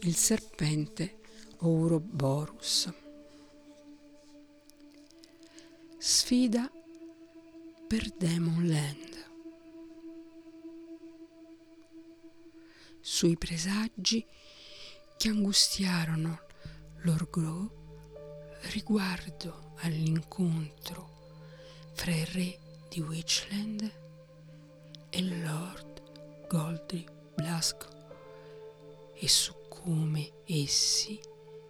il serpente Ouroboros. Sfida per Demon Land. Sui presagi che angustiarono l'Orgro riguardo all'incontro fra il re di Witchland e Lord Goldry Blasco e su come essi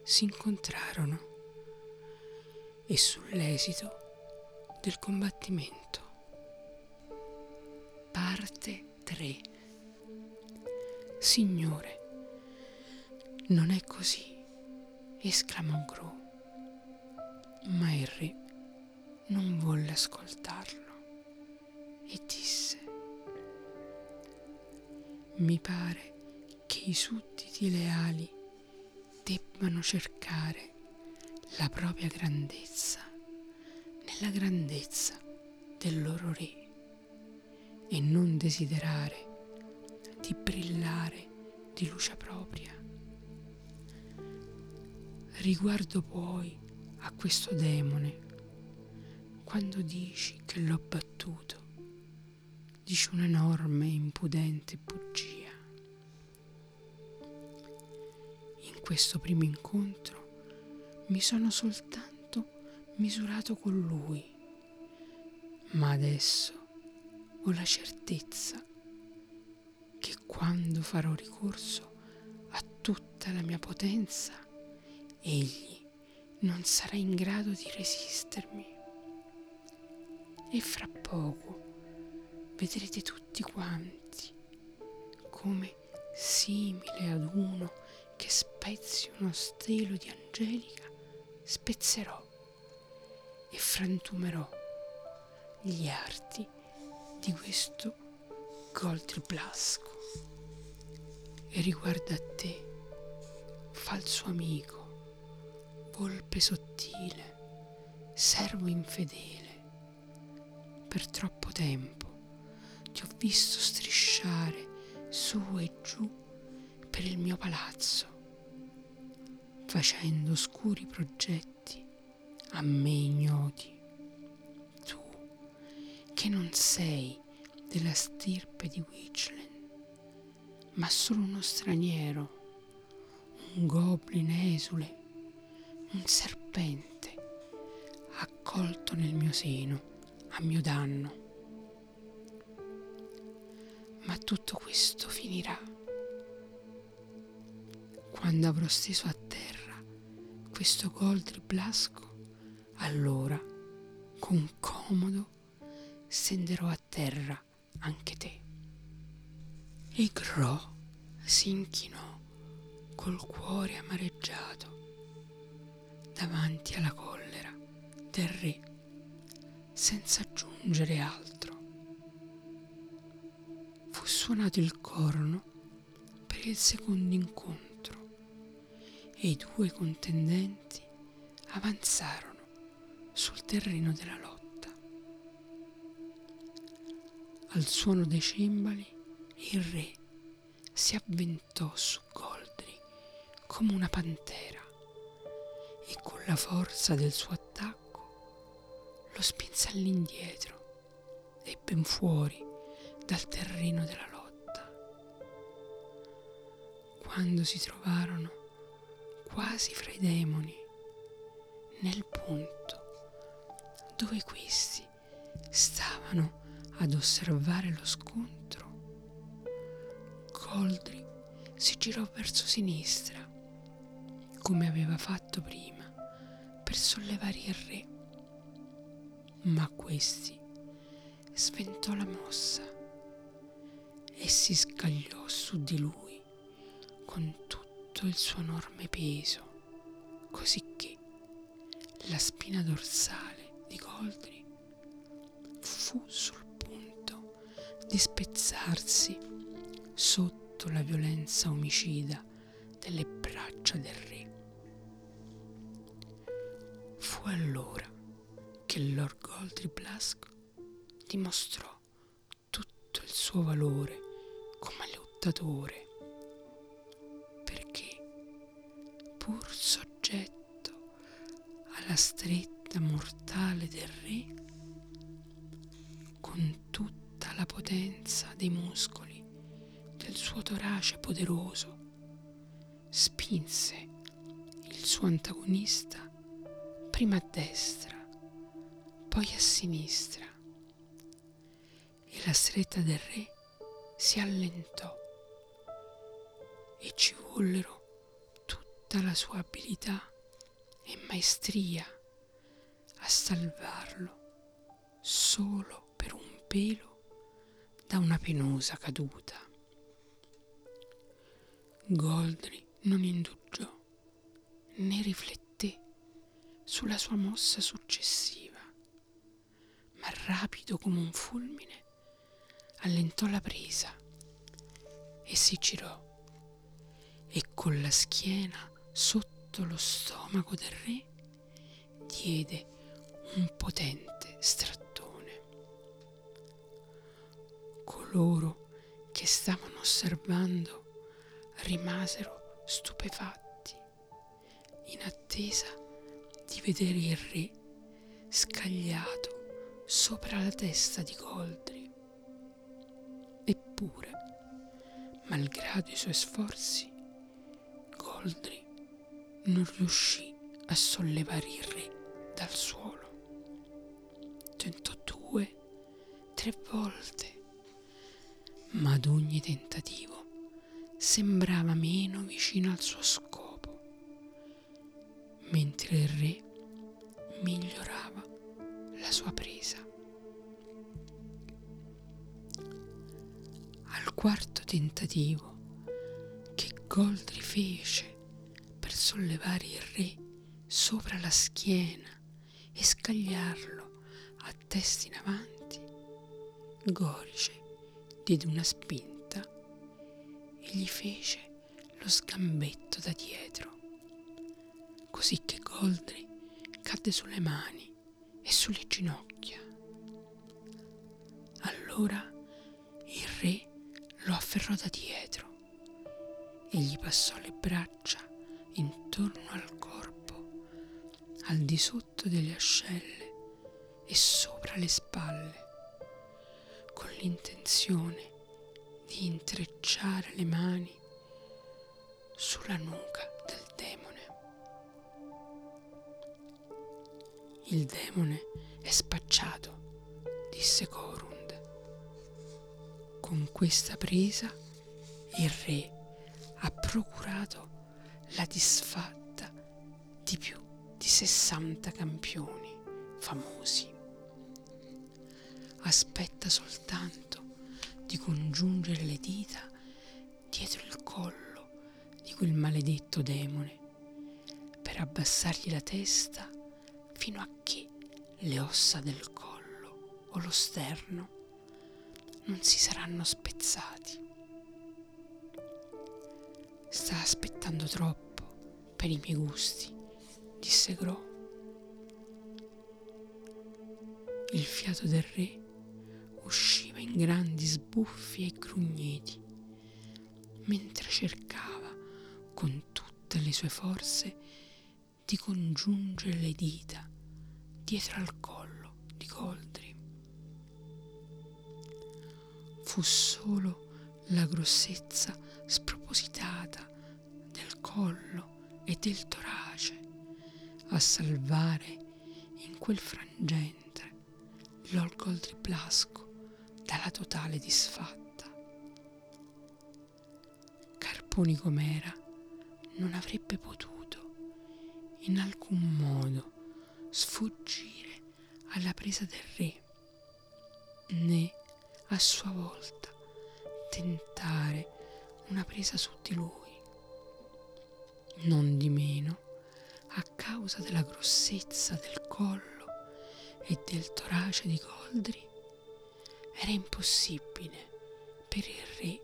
si incontrarono e sull'esito del combattimento. Parte 3 Signore, non è così, esclamò Gru, ma il re non volle ascoltarlo e disse, mi pare i sudditi leali debbano cercare la propria grandezza nella grandezza del loro re e non desiderare di brillare di luce propria. Riguardo poi a questo demone, quando dici che l'ho battuto, dici un'enorme e impudente bugia. Questo primo incontro mi sono soltanto misurato con lui, ma adesso ho la certezza che quando farò ricorso a tutta la mia potenza, egli non sarà in grado di resistermi. E fra poco vedrete tutti quanti come simile ad uno che spezzi uno stelo di Angelica, spezzerò e frantumerò gli arti di questo Goldri Blasco. E riguardo a te, falso amico, volpe sottile, servo infedele, per troppo tempo ti ho visto strisciare su e giù per il mio palazzo, facendo oscuri progetti a me ignoti. Tu, che non sei della stirpe di Witchland, ma solo uno straniero, un goblin esule, un serpente, accolto nel mio seno a mio danno. Ma tutto questo finirà quando avrò steso a questo goldri blasco, allora con comodo stenderò a terra anche te. E Gro si inchinò col cuore amareggiato davanti alla collera del re, senza aggiungere altro. Fu suonato il corno per il secondo incontro e i due contendenti avanzarono sul terreno della lotta. Al suono dei cembali il re si avventò su Goldri come una pantera e con la forza del suo attacco lo spinse all'indietro e ben fuori dal terreno della lotta. Quando si trovarono quasi fra i demoni, nel punto dove questi stavano ad osservare lo scontro. Goldri si girò verso sinistra, come aveva fatto prima, per sollevare il re, ma questi sventò la mossa e si scagliò su di lui con tutto tutto il suo enorme peso, cosicché la spina dorsale di Goldri fu sul punto di spezzarsi sotto la violenza omicida delle braccia del re. Fu allora che Lord Goldri Blask dimostrò tutto il suo valore come lottatore pur soggetto alla stretta mortale del re, con tutta la potenza dei muscoli del suo torace poderoso, spinse il suo antagonista prima a destra, poi a sinistra, e la stretta del re si allentò e ci vollero tutta la sua abilità e maestria a salvarlo solo per un pelo da una penosa caduta. Goldri non indugiò né rifletté sulla sua mossa successiva, ma rapido come un fulmine allentò la presa e si girò e con la schiena sotto lo stomaco del re diede un potente strattone. Coloro che stavano osservando rimasero stupefatti in attesa di vedere il re scagliato sopra la testa di Goldri. Eppure, malgrado i suoi sforzi, Goldri non riuscì a sollevare il re dal suolo. Tentò due, tre volte, ma ad ogni tentativo sembrava meno vicino al suo scopo, mentre il re migliorava la sua presa. Al quarto tentativo che Goldri fece sollevare il re sopra la schiena e scagliarlo a testa in avanti, Gorice diede una spinta e gli fece lo sgambetto da dietro, così che Goldri cadde sulle mani e sulle ginocchia. Allora il re lo afferrò da dietro e gli passò le braccia intorno al corpo, al di sotto delle ascelle e sopra le spalle, con l'intenzione di intrecciare le mani sulla nuca del demone. Il demone è spacciato, disse Corund. Con questa presa il re ha procurato la disfatta di più di 60 campioni famosi. Aspetta soltanto di congiungere le dita dietro il collo di quel maledetto demone per abbassargli la testa fino a che le ossa del collo o lo sterno non si saranno spezzati. Sta aspettando troppo per i miei gusti, disse Gro. Il fiato del re usciva in grandi sbuffi e grugniti, mentre cercava con tutte le sue forze di congiungere le dita dietro al collo di Goldri. Fu solo la grossezza spropositata del collo e del torace a salvare in quel frangente Lord Goldri Blasco dalla totale disfatta. Carponi com'era, non avrebbe potuto in alcun modo sfuggire alla presa del re, né a sua volta tentare una presa su di lui. Non di meno, a causa della grossezza del collo e del torace di Goldri, era impossibile per il re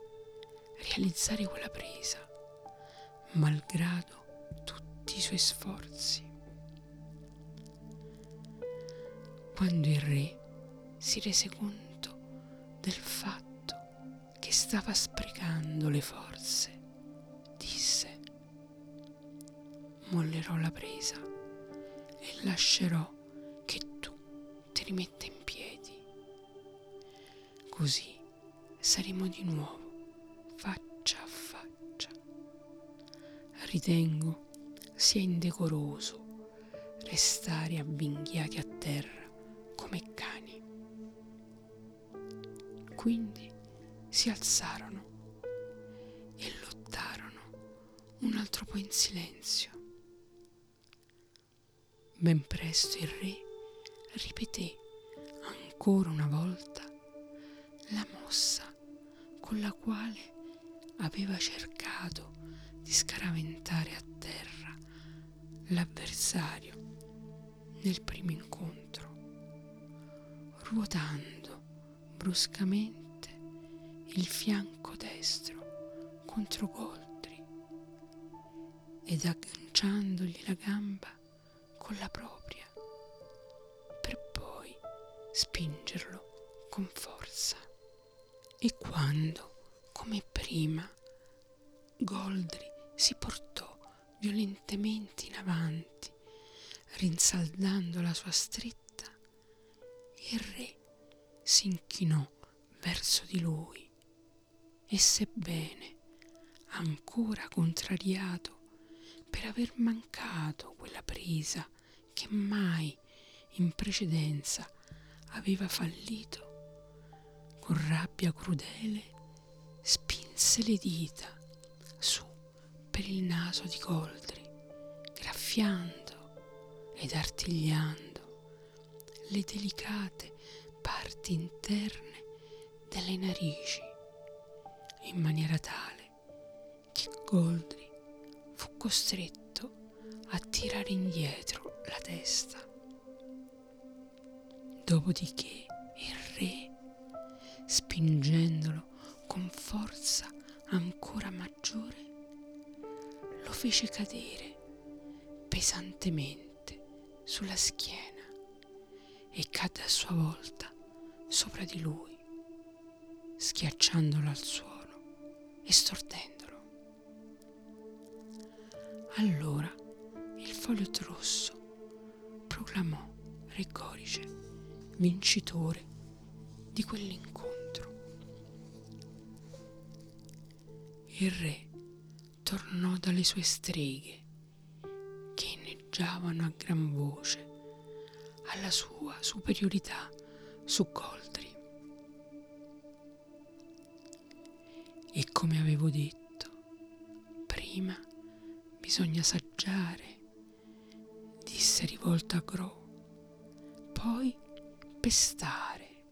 realizzare quella presa, malgrado tutti i suoi sforzi. Quando il re si rese conto del fatto stava sprecando le forze, disse, mollerò la presa e lascerò che tu ti rimetta in piedi. Così saremo di nuovo faccia a faccia. Ritengo sia indecoroso restare avvinghiati a terra come cani. Quindi si alzarono e lottarono un altro po' in silenzio. Ben presto il re ripeté ancora una volta la mossa con la quale aveva cercato di scaraventare a terra l'avversario nel primo incontro, ruotando bruscamente il fianco destro contro Goldri ed agganciandogli la gamba con la propria per poi spingerlo con forza. E quando, come prima, Goldri si portò violentemente in avanti, rinsaldando la sua stretta, il re si inchinò verso di lui e sebbene ancora contrariato per aver mancato quella presa che mai in precedenza aveva fallito, con rabbia crudele spinse le dita su per il naso di Goldri, graffiando ed artigliando le delicate parti interne delle narici, in maniera tale che Goldri fu costretto a tirare indietro la testa. Dopodiché il re, spingendolo con forza ancora maggiore, lo fece cadere pesantemente sulla schiena e cadde a sua volta sopra di lui, schiacciandolo al suolo e stordendolo. Allora il foglio rosso proclamò Re Gorice vincitore di quell'incontro. Il re tornò dalle sue streghe che inneggiavano a gran voce alla sua superiorità su Goldri. E come avevo detto, prima bisogna saggiare, disse rivolto a Gro, poi pestare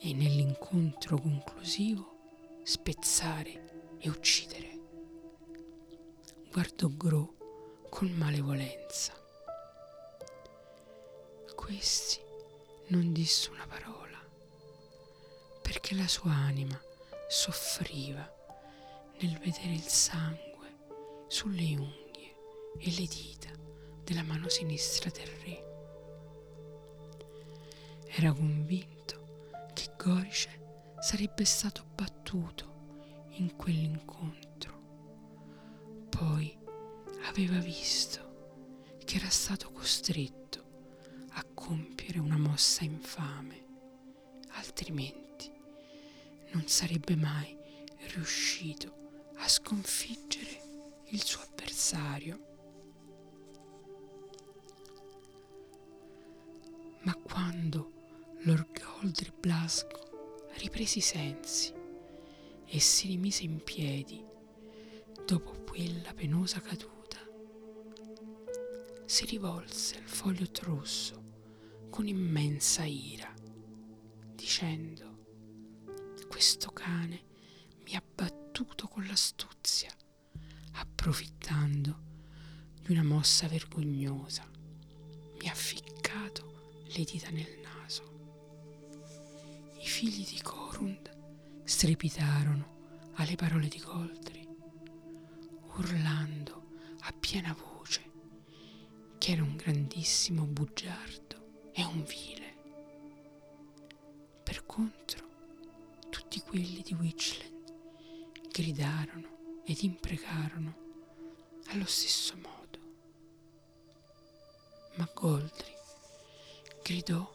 e nell'incontro conclusivo spezzare e uccidere. Guardò Gro con malevolenza. Questi non disse una parola, perché la sua anima soffriva nel vedere il sangue sulle unghie e le dita della mano sinistra del re. Era convinto che Gorice sarebbe stato battuto in quell'incontro. Poi aveva visto che era stato costretto a compiere una mossa infame, altrimenti non sarebbe mai riuscito a sconfiggere il suo avversario. Ma quando Lord Goldry Blasco riprese i sensi e si rimise in piedi dopo quella penosa caduta, si rivolse al foglio rosso con immensa ira, dicendo, questo cane mi ha battuto con l'astuzia, approfittando di una mossa vergognosa, mi ha ficcato le dita nel naso. I figli di Corund strepitarono alle parole di Goldri, urlando a piena voce che era un grandissimo bugiardo è un vile. Per contro, quelli di Witchland gridarono ed imprecarono allo stesso modo. Ma Goldri gridò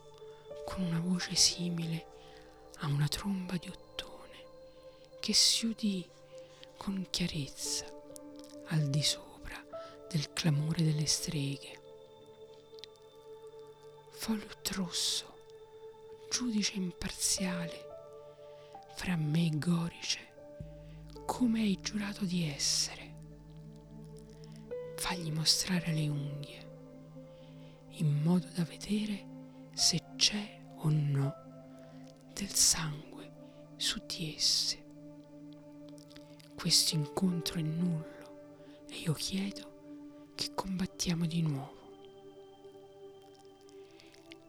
con una voce simile a una tromba di ottone che si udì con chiarezza al di sopra del clamore delle streghe. Folut rosso, giudice imparziale, fra me e Gorice, come hai giurato di essere. Fagli mostrare le unghie, in modo da vedere se c'è o no del sangue su di esse. Questo incontro è nullo e io chiedo che combattiamo di nuovo.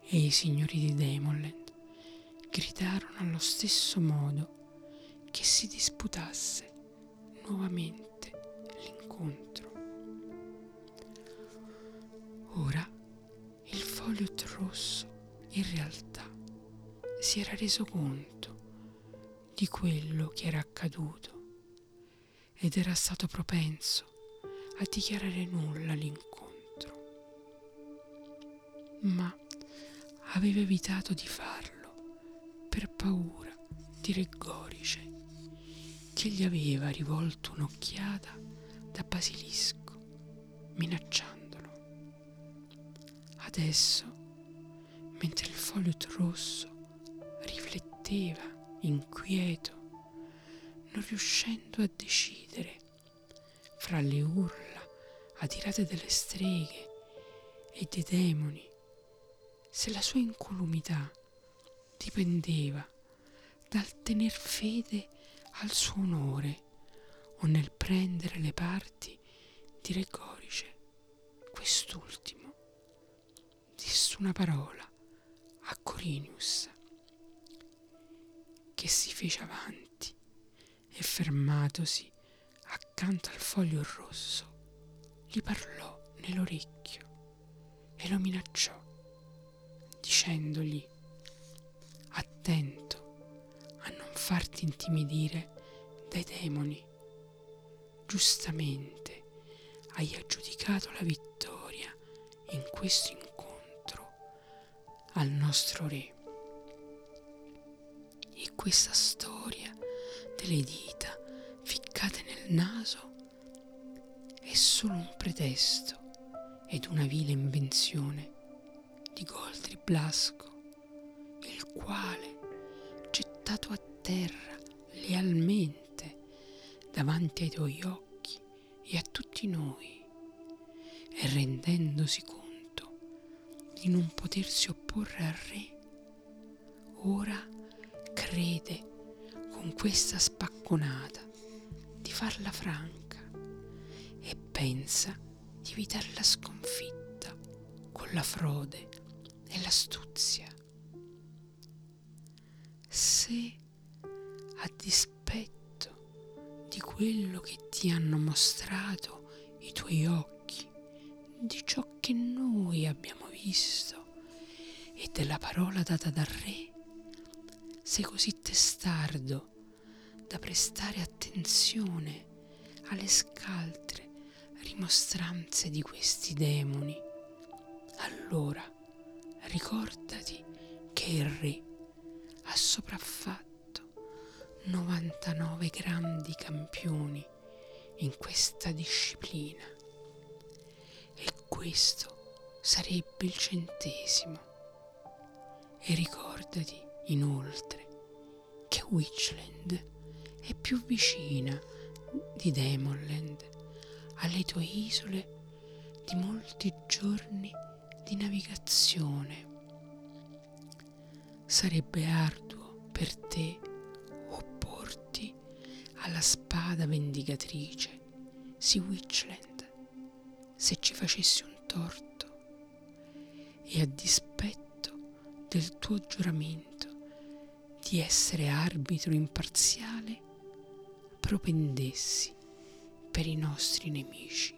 E i signori di Demoland gridarono allo stesso modo che si disputasse nuovamente l'incontro. Ora il foglio rosso in realtà si era reso conto di quello che era accaduto ed era stato propenso a dichiarare nulla l'incontro. Ma aveva evitato di farlo per paura di Regorice che gli aveva rivolto un'occhiata da basilisco, minacciandolo. Adesso, mentre il foglio rosso rifletteva inquieto, non riuscendo a decidere fra le urla adirate delle streghe e dei demoni, se la sua incolumità dipendeva dal tener fede al suo onore o nel prendere le parti di Regorice. Quest'ultimo disse una parola a Corinius che si fece avanti e fermatosi accanto al foglio rosso gli parlò nell'orecchio e lo minacciò dicendogli attento a non farti intimidire dai demoni. Giustamente hai aggiudicato la vittoria in questo incontro al nostro re. E questa storia delle dita ficcate nel naso è solo un pretesto ed una vile invenzione di Goldri Blasco, il quale gettato a terra lealmente davanti ai tuoi occhi e a tutti noi e rendendosi conto di non potersi opporre al re, ora crede con questa spacconata di farla franca e pensa di evitare la sconfitta con la frode e l'astuzia se a dispetto di quello che ti hanno mostrato i tuoi occhi, di ciò che noi abbiamo visto e della parola data dal Re, sei così testardo da prestare attenzione alle scaltre rimostranze di questi demoni, allora ricordati che il Re sopraffatto. 99 grandi campioni in questa disciplina. E questo sarebbe il centesimo. E ricordati inoltre che Witchland è più vicina di Demonland alle tue isole di molti giorni di navigazione. Sarebbe arduo per te opporti alla spada vendicatrice, si Witchland, se ci facessi un torto e a dispetto del tuo giuramento di essere arbitro imparziale, propendessi per i nostri nemici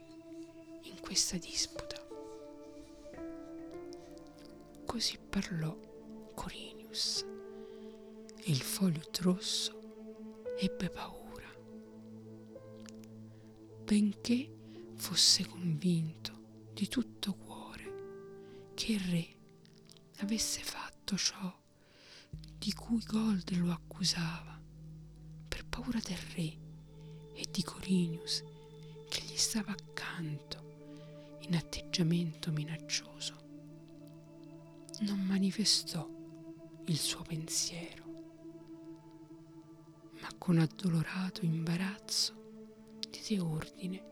in questa disputa. Così parlò Corino. Il foglio rosso ebbe paura. Benché fosse convinto di tutto cuore che il re avesse fatto ciò di cui Gold lo accusava, per paura del re e di Corinius che gli stava accanto in atteggiamento minaccioso, non manifestò il suo pensiero, con addolorato imbarazzo diede ordine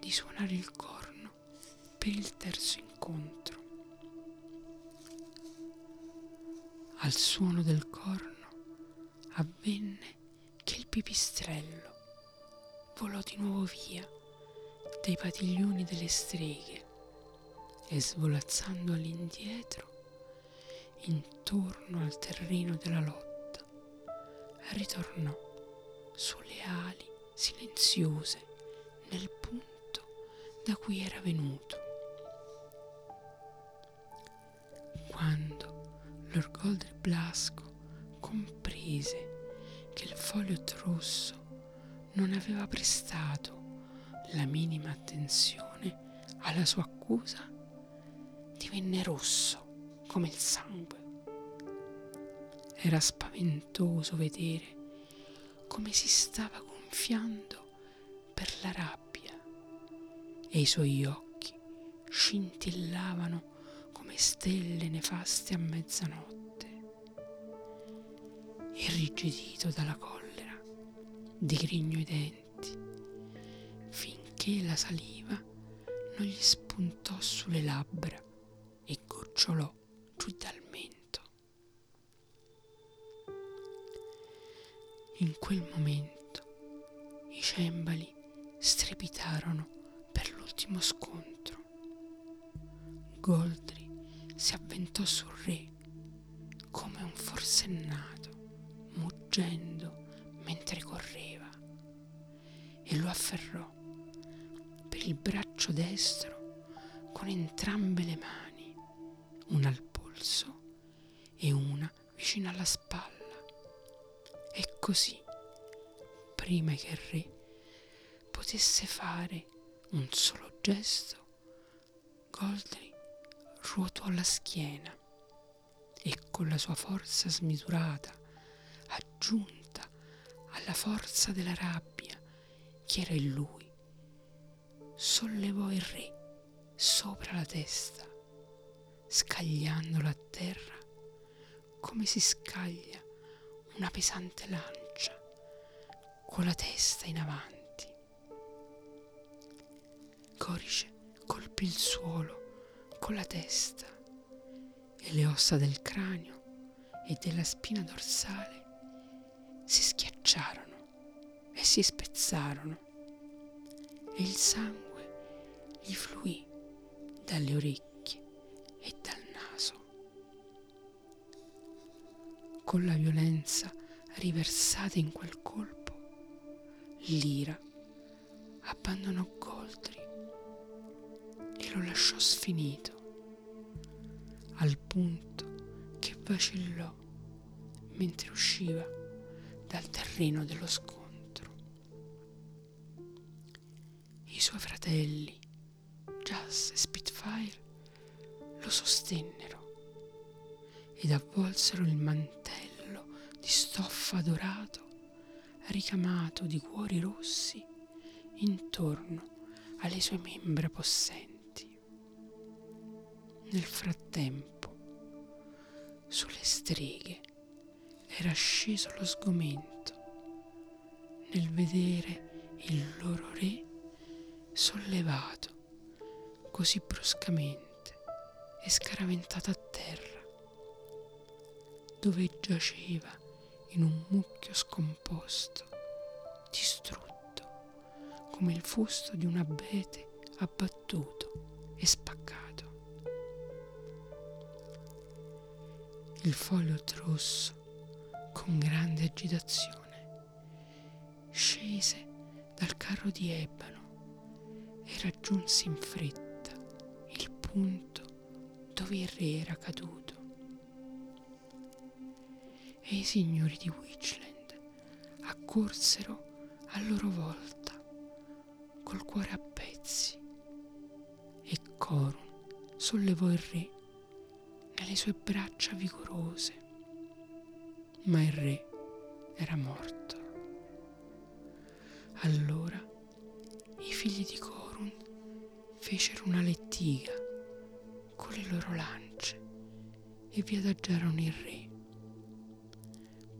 di suonare il corno per il terzo incontro. Al suono del corno avvenne che il pipistrello volò di nuovo via dai padiglioni delle streghe e svolazzando all'indietro intorno al terreno della lotta ritornò sulle ali silenziose nel punto da cui era venuto. Quando Lord Goldri Blasco comprese che il foglio rosso non aveva prestato la minima attenzione alla sua accusa, divenne rosso come il sangue. Era spaventoso vedere come si stava gonfiando per la rabbia e i suoi occhi scintillavano come stelle nefaste a mezzanotte. Irrigidito dalla collera, digrignò i denti, finché la saliva non gli spuntò sulle labbra e gocciolò quel momento schiena e con la sua forza smisurata, aggiunta alla forza della rabbia che era in lui, sollevò il re sopra la testa, scagliandolo a terra come si scaglia una pesante lancia con la testa in avanti. Corice colpì il suolo con la testa e le ossa del cranio e della spina dorsale si schiacciarono e si spezzarono e il sangue gli fluì dalle orecchie e dal naso. Con la violenza riversata in quel colpo, l'ira abbandonò Goldri e lo lasciò sfinito al punto che vacillò mentre usciva dal terreno dello scontro. I suoi fratelli, Jas e Spitfire, lo sostennero ed avvolsero il mantello di stoffa dorato ricamato di cuori rossi intorno alle sue membra possenti. Nel frattempo, sulle streghe era sceso lo sgomento nel vedere il loro re sollevato così bruscamente e scaraventato a terra, dove giaceva in un mucchio scomposto, distrutto come il fusto di un abete abbattuto e spaccato. Il foglio rosso con grande agitazione scese dal carro di ebano e raggiunse in fretta il punto dove il re era caduto. E i signori di Witchland accorsero a loro volta col cuore a pezzi e Corun sollevò il re nelle sue braccia vigorose, ma il re era morto. Allora i figli di Corun fecero una lettiga con le loro lance e vi adagiarono il re.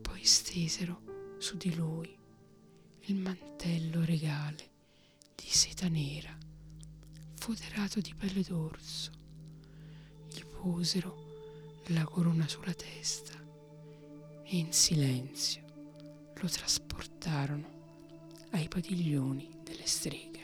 Poi stesero su di lui il mantello regale di seta nera, foderato di pelle d'orso. Gli posero la corona sulla testa e in silenzio lo trasportarono ai padiglioni delle streghe.